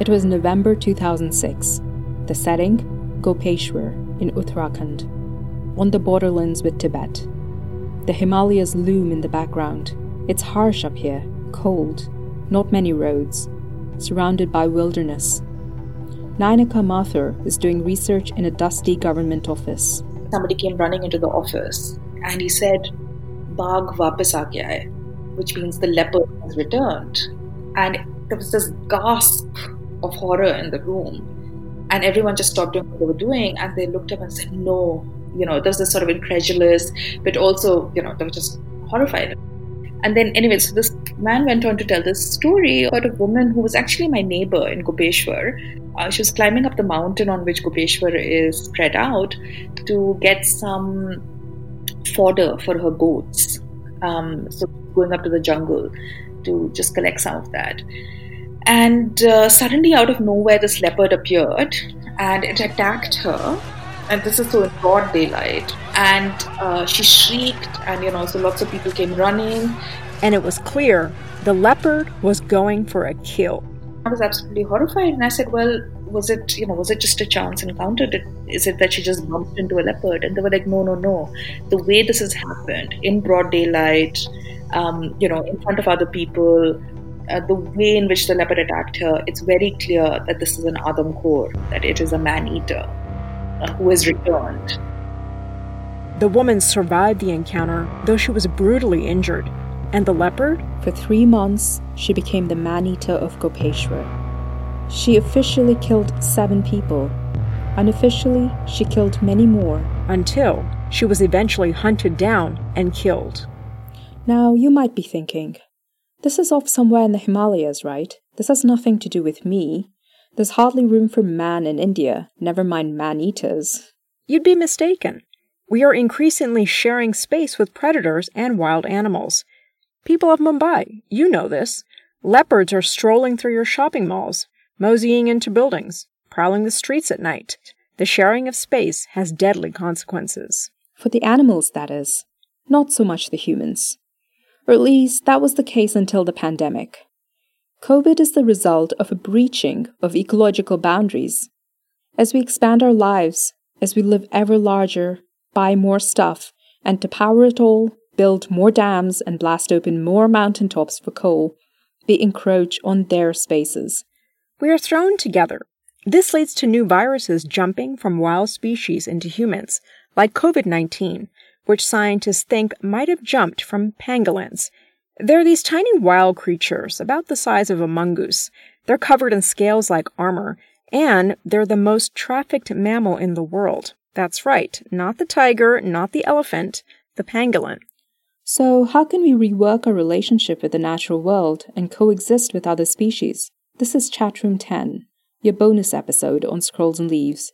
It was November 2006. The setting? Gopeshwar in Uttarakhand, on the borderlands with Tibet. The Himalayas loom in the background. It's harsh up here, cold, not many roads, surrounded by wilderness. Nayanika Mathur is doing research in a dusty government office. Somebody came running into the office and he said, Bagh hai, which means the leopard has returned. And there was this gasp of horror in the room. And everyone just stopped doing what they were doing and they looked up and said, No. You know, there was this sort of incredulous, but also, you know, they were just horrified. And then, anyway, so this man went on to tell this story about a woman who was actually my neighbor in Gopeshwar. Uh, she was climbing up the mountain on which Gopeshwar is spread out to get some fodder for her goats. Um, so, going up to the jungle to just collect some of that. And uh, suddenly, out of nowhere, this leopard appeared and it attacked her. And this is so in broad daylight. And uh, she shrieked, and you know, so lots of people came running. And it was clear the leopard was going for a kill. I was absolutely horrified, and I said, "Well, was it, you know, was it just a chance encounter? Did, is it that she just bumped into a leopard?" And they were like, "No, no, no. The way this has happened in broad daylight, um, you know, in front of other people, uh, the way in which the leopard attacked her, it's very clear that this is an Adam Khor, that it is a man eater uh, who has returned. The woman survived the encounter, though she was brutally injured. And the leopard? For three months, she became the man eater of Gopeshwar. She officially killed seven people. Unofficially, she killed many more. Until she was eventually hunted down and killed. Now, you might be thinking, this is off somewhere in the Himalayas, right? This has nothing to do with me. There's hardly room for man in India, never mind man eaters. You'd be mistaken. We are increasingly sharing space with predators and wild animals. People of Mumbai, you know this. Leopards are strolling through your shopping malls, moseying into buildings, prowling the streets at night. The sharing of space has deadly consequences. For the animals, that is. Not so much the humans. Or at least that was the case until the pandemic. COVID is the result of a breaching of ecological boundaries. As we expand our lives, as we live ever larger, buy more stuff, and to power it all, build more dams and blast open more mountaintops for coal, we encroach on their spaces. We are thrown together. This leads to new viruses jumping from wild species into humans, like COVID 19, which scientists think might have jumped from pangolins. They're these tiny wild creatures, about the size of a mongoose. They're covered in scales like armor, and they're the most trafficked mammal in the world. That's right, not the tiger, not the elephant, the pangolin. So, how can we rework our relationship with the natural world and coexist with other species? This is Chatroom 10, your bonus episode on Scrolls and Leaves.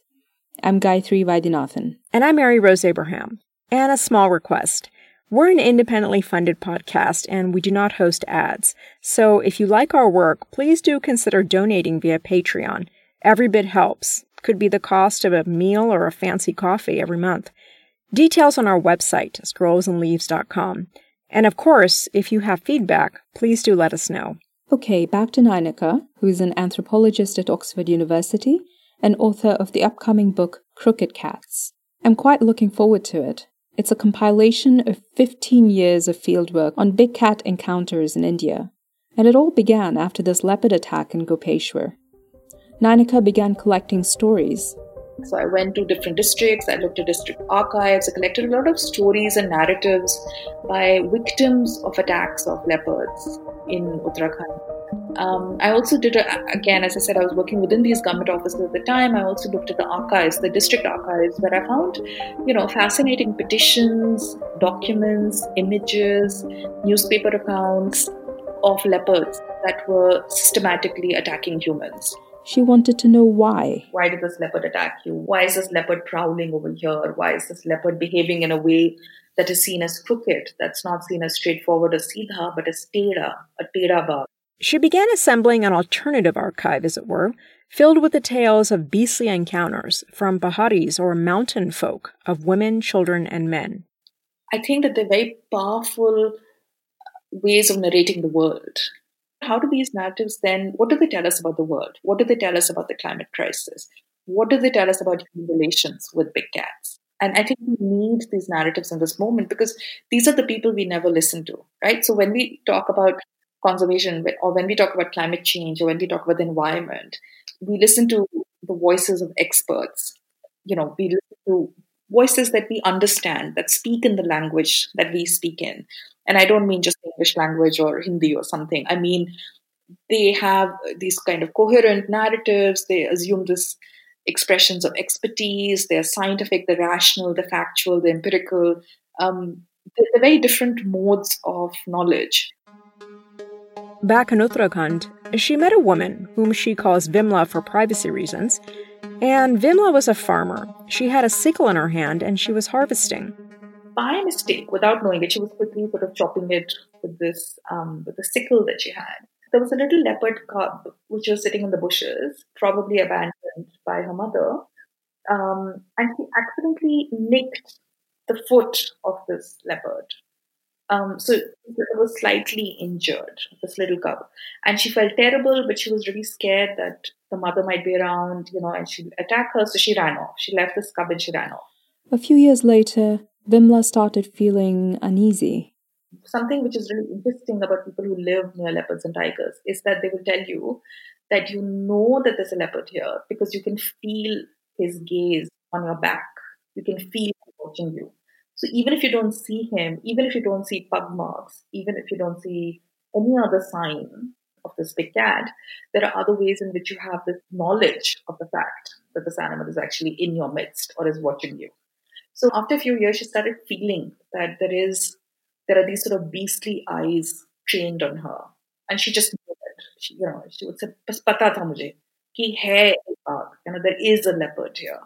I'm Gayatri Vaidyanathan. And I'm Mary Rose Abraham. And a small request. We're an independently funded podcast and we do not host ads. So if you like our work, please do consider donating via Patreon. Every bit helps. Could be the cost of a meal or a fancy coffee every month. Details on our website, scrollsandleaves.com. And of course, if you have feedback, please do let us know. Okay, back to Nayanika, who is an anthropologist at Oxford University and author of the upcoming book Crooked Cats. I'm quite looking forward to it. It's a compilation of 15 years of fieldwork on big cat encounters in India, and it all began after this leopard attack in Gopeshwar. Nayanika began collecting stories. So I went to different districts, I looked at district archives, I collected a lot of stories and narratives by victims of attacks of leopards in Uttarakhand. Um, I also did, a, again, as I said, I was working within these government offices at the time. I also looked at the archives, the district archives, where I found, you know, fascinating petitions, documents, images, newspaper accounts of leopards that were systematically attacking humans. She wanted to know why. Why did this leopard attack you? Why is this leopard prowling over here? Why is this leopard behaving in a way that is seen as crooked, that's not seen as straightforward as Sidha, but as Teda, a Teda bar? She began assembling an alternative archive, as it were, filled with the tales of beastly encounters from Paharis or mountain folk of women, children, and men. I think that they're very powerful ways of narrating the world. how do these narratives then, what do they tell us about the world? What do they tell us about the climate crisis? What do they tell us about human relations with big cats? And I think we need these narratives in this moment because these are the people we never listen to, right? So when we talk about conservation or when we talk about climate change or when we talk about the environment, we listen to the voices of experts. You know, we listen to voices that we understand, that speak in the language that we speak in. And I don't mean just English language or Hindi or something. I mean, they have these kind of coherent narratives. They assume this expressions of expertise. They're scientific, the rational, the factual, the empirical. Um, they're very different modes of knowledge. Back in Uttarakhand, she met a woman whom she calls Vimla for privacy reasons. And Vimla was a farmer. She had a sickle in her hand and she was harvesting by mistake, without knowing it, she was quickly sort of chopping it with this um, with the sickle that she had. There was a little leopard cub which was sitting in the bushes, probably abandoned by her mother, um, and she accidentally nicked the foot of this leopard. Um, so it was slightly injured, this little cub, and she felt terrible, but she was really scared that the mother might be around, you know, and she'd attack her. So she ran off. She left this cub and she ran off. A few years later, Vimla started feeling uneasy. Something which is really interesting about people who live near leopards and tigers is that they will tell you that you know that there's a leopard here because you can feel his gaze on your back. You can feel him watching you. So even if you don't see him, even if you don't see pug marks, even if you don't see any other sign of this big cat, there are other ways in which you have this knowledge of the fact that this animal is actually in your midst or is watching you. So after a few years, she started feeling that there is there are these sort of beastly eyes trained on her, and she just knew it. She, you know, she would say, "Bas pata tha mujhe ki hai You know, there is a leopard here."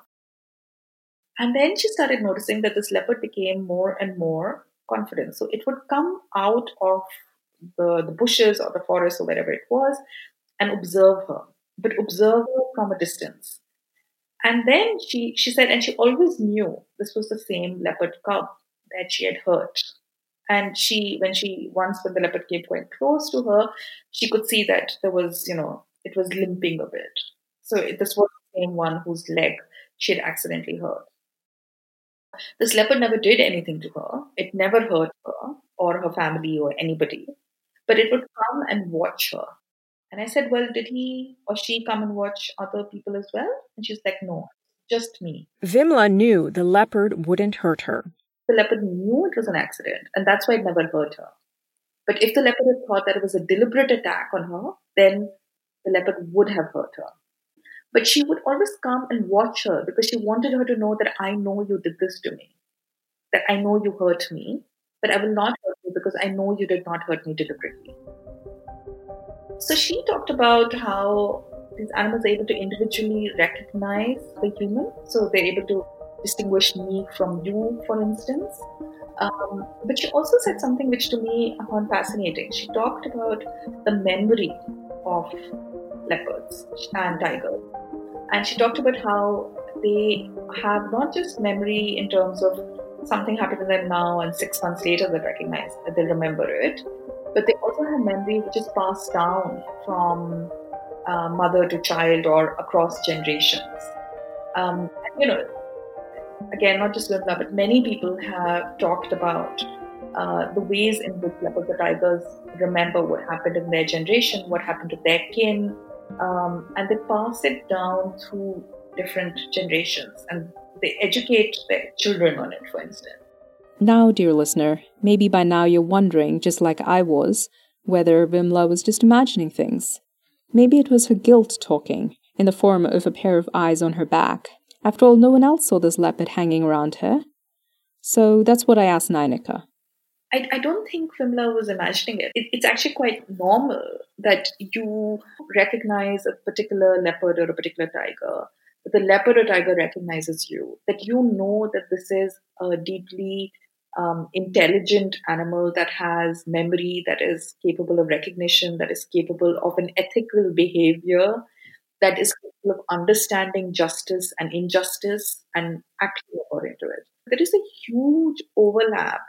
And then she started noticing that this leopard became more and more confident. So it would come out of the, the bushes or the forest or wherever it was and observe her, but observe her from a distance. And then she, she said, and she always knew this was the same leopard cub that she had hurt. And she, when she, once when the leopard came quite close to her, she could see that there was, you know, it was limping a bit. So this was the same one whose leg she had accidentally hurt. This leopard never did anything to her. It never hurt her or her family or anybody. But it would come and watch her and I said, Well, did he or she come and watch other people as well? And she's like, No, just me. Vimla knew the leopard wouldn't hurt her. The leopard knew it was an accident, and that's why it never hurt her. But if the leopard had thought that it was a deliberate attack on her, then the leopard would have hurt her. But she would always come and watch her because she wanted her to know that I know you did this to me, that I know you hurt me, but I will not hurt you because I know you did not hurt me deliberately. So she talked about how these animals are able to individually recognize the human. So they're able to distinguish me from you, for instance. Um, but she also said something which to me found fascinating. She talked about the memory of leopards and tigers. And she talked about how they have not just memory in terms of something happened to them now and six months later they recognize that they remember it, but they also have memory which is passed down from uh, mother to child or across generations. Um, you know, again, not just Vimla, but many people have talked about uh, the ways in which leopards or tigers remember what happened in their generation, what happened to their kin, um, and they pass it down through different generations and they educate their children on it, for instance. Now, dear listener, maybe by now you're wondering, just like I was, whether Vimla was just imagining things. Maybe it was her guilt talking, in the form of a pair of eyes on her back. After all, no one else saw this leopard hanging around her. So that's what I asked Nayanika. I, I don't think Vimla was imagining it. it. It's actually quite normal that you recognize a particular leopard or a particular tiger, the leopard or tiger recognizes you, that you know that this is a deeply um, intelligent animal that has memory, that is capable of recognition, that is capable of an ethical behavior, that is capable of understanding justice and injustice and acting according to it. There is a huge overlap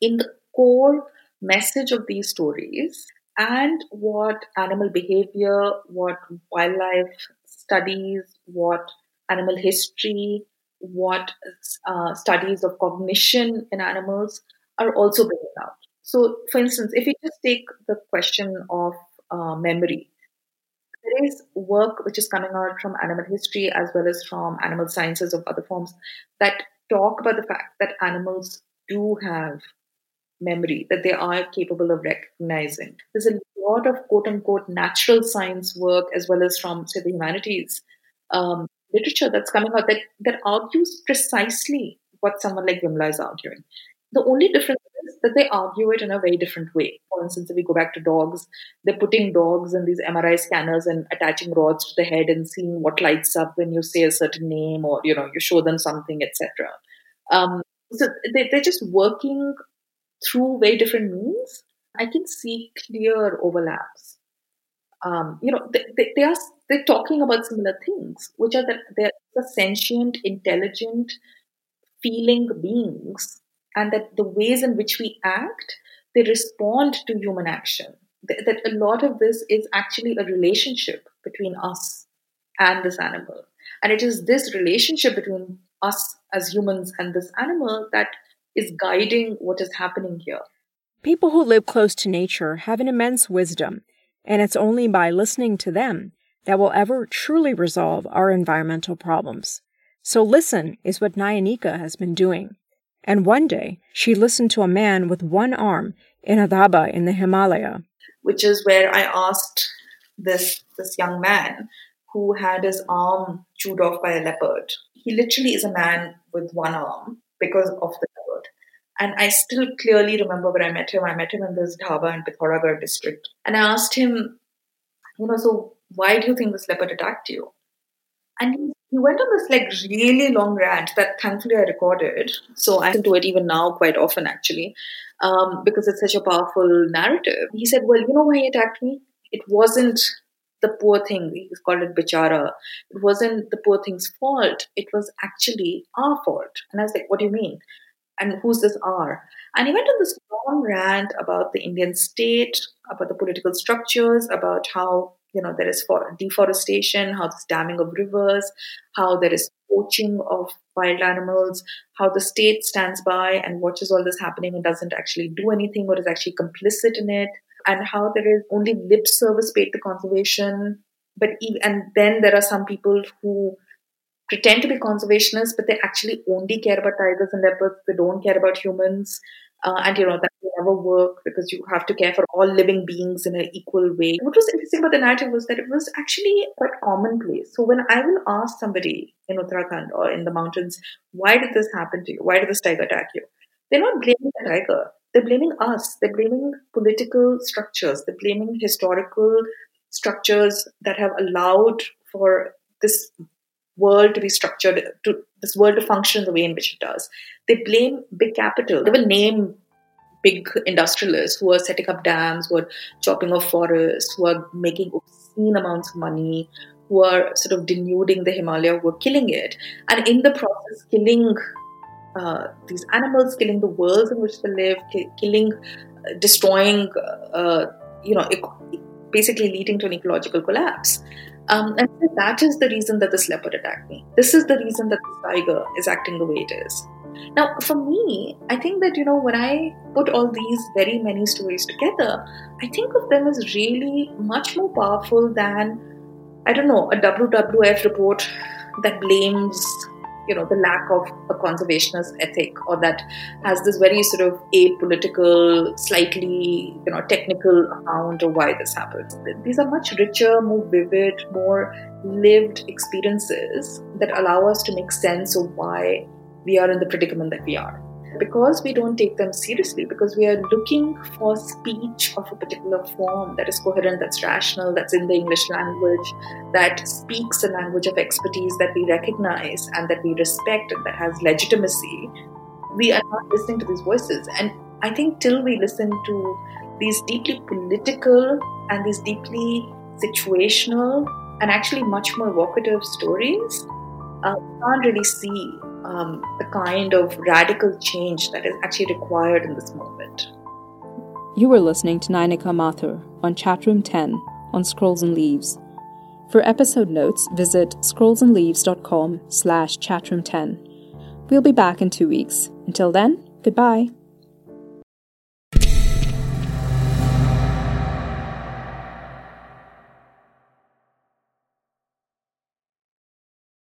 in the core message of these stories and what animal behavior, what wildlife studies, what animal history, what uh, studies of cognition in animals are also bringing out. So, for instance, if you just take the question of uh, memory, there is work which is coming out from animal history as well as from animal sciences of other forms that talk about the fact that animals do have memory, that they are capable of recognizing. There's a lot of quote unquote natural science work as well as from, say, the humanities um, literature that's coming out that, that argues precisely what someone like Vimla is arguing. The only difference is that they argue it in a very different way. For instance, if we go back to dogs, they're putting dogs in these MRI scanners and attaching rods to the head and seeing what lights up when you say a certain name or you know you show them something, etc. Um, so they, they're just working through very different means. I can see clear overlaps. Um, you know, they, they, they, are they're talking about similar things, which are that they're sentient, intelligent, feeling beings and that the ways in which we act, they respond to human action. That a lot of this is actually a relationship between us and this animal. And it is this relationship between us as humans and this animal that is guiding what is happening here. People who live close to nature have an immense wisdom, and it's only by listening to them that we'll ever truly resolve our environmental problems. So listen is what Nayanika has been doing. And one day, she listened to a man with one arm in a dhaba in the Himalaya. Which is where I asked this, this young man who had his arm chewed off by a leopard. He literally is a man with one arm because of the leopard. And I still clearly remember when I met him. I met him in this dhaba in Pithoragarh district. And I asked him, you know, so why do you think this leopard attacked you? And he went on this like really long rant that thankfully I recorded. So I listen to it even now quite often actually, um, because it's such a powerful narrative. He said, Well, you know why he attacked me? It wasn't the poor thing. He called it bichara. It wasn't the poor thing's fault. It was actually our fault. And I was like, What do you mean? And who's this R? And he went on this long rant about the Indian state, about the political structures, about how you know there is for deforestation how there's damming of rivers how there is poaching of wild animals how the state stands by and watches all this happening and doesn't actually do anything or is actually complicit in it and how there is only lip service paid to conservation but and then there are some people who pretend to be conservationists but they actually only care about tigers and leopards they don't care about humans uh, and you know that will never work because you have to care for all living beings in an equal way. What was interesting about the narrative was that it was actually quite commonplace. So when I will ask somebody in Uttarakhand or in the mountains, why did this happen to you? Why did this tiger attack you? They're not blaming the tiger. They're blaming us. They're blaming political structures. They're blaming historical structures that have allowed for this world to be structured, to this world to function the way in which it does. They blame big capital. They will name big industrialists who are setting up dams, who are chopping off forests, who are making obscene amounts of money, who are sort of denuding the Himalaya, who are killing it, and in the process, killing uh, these animals, killing the worlds in which they live, killing, uh, destroying, uh, you know, basically leading to an ecological collapse. Um, and that is the reason that this leopard attacked me. This is the reason that this tiger is acting the way it is. Now, for me, I think that, you know, when I put all these very many stories together, I think of them as really much more powerful than, I don't know, a WWF report that blames you know the lack of a conservationist ethic or that has this very sort of apolitical slightly you know technical account of why this happens. These are much richer more vivid more lived experiences that allow us to make sense of why we are in the predicament that we are because we don't take them seriously, because we are looking for speech of a particular form that is coherent, that's rational, that's in the English language, that speaks a language of expertise that we recognize and that we respect and that has legitimacy, we are not listening to these voices. And I think till we listen to these deeply political and these deeply situational and actually much more evocative stories, uh, we can't really see um, the kind of radical change that is actually required in this moment. You were listening to Nayanika Mathur on Chatroom 10 on Scrolls and Leaves. For episode notes, visit scrollsandleaves.com slash chatroom10. We'll be back in two weeks. Until then, goodbye.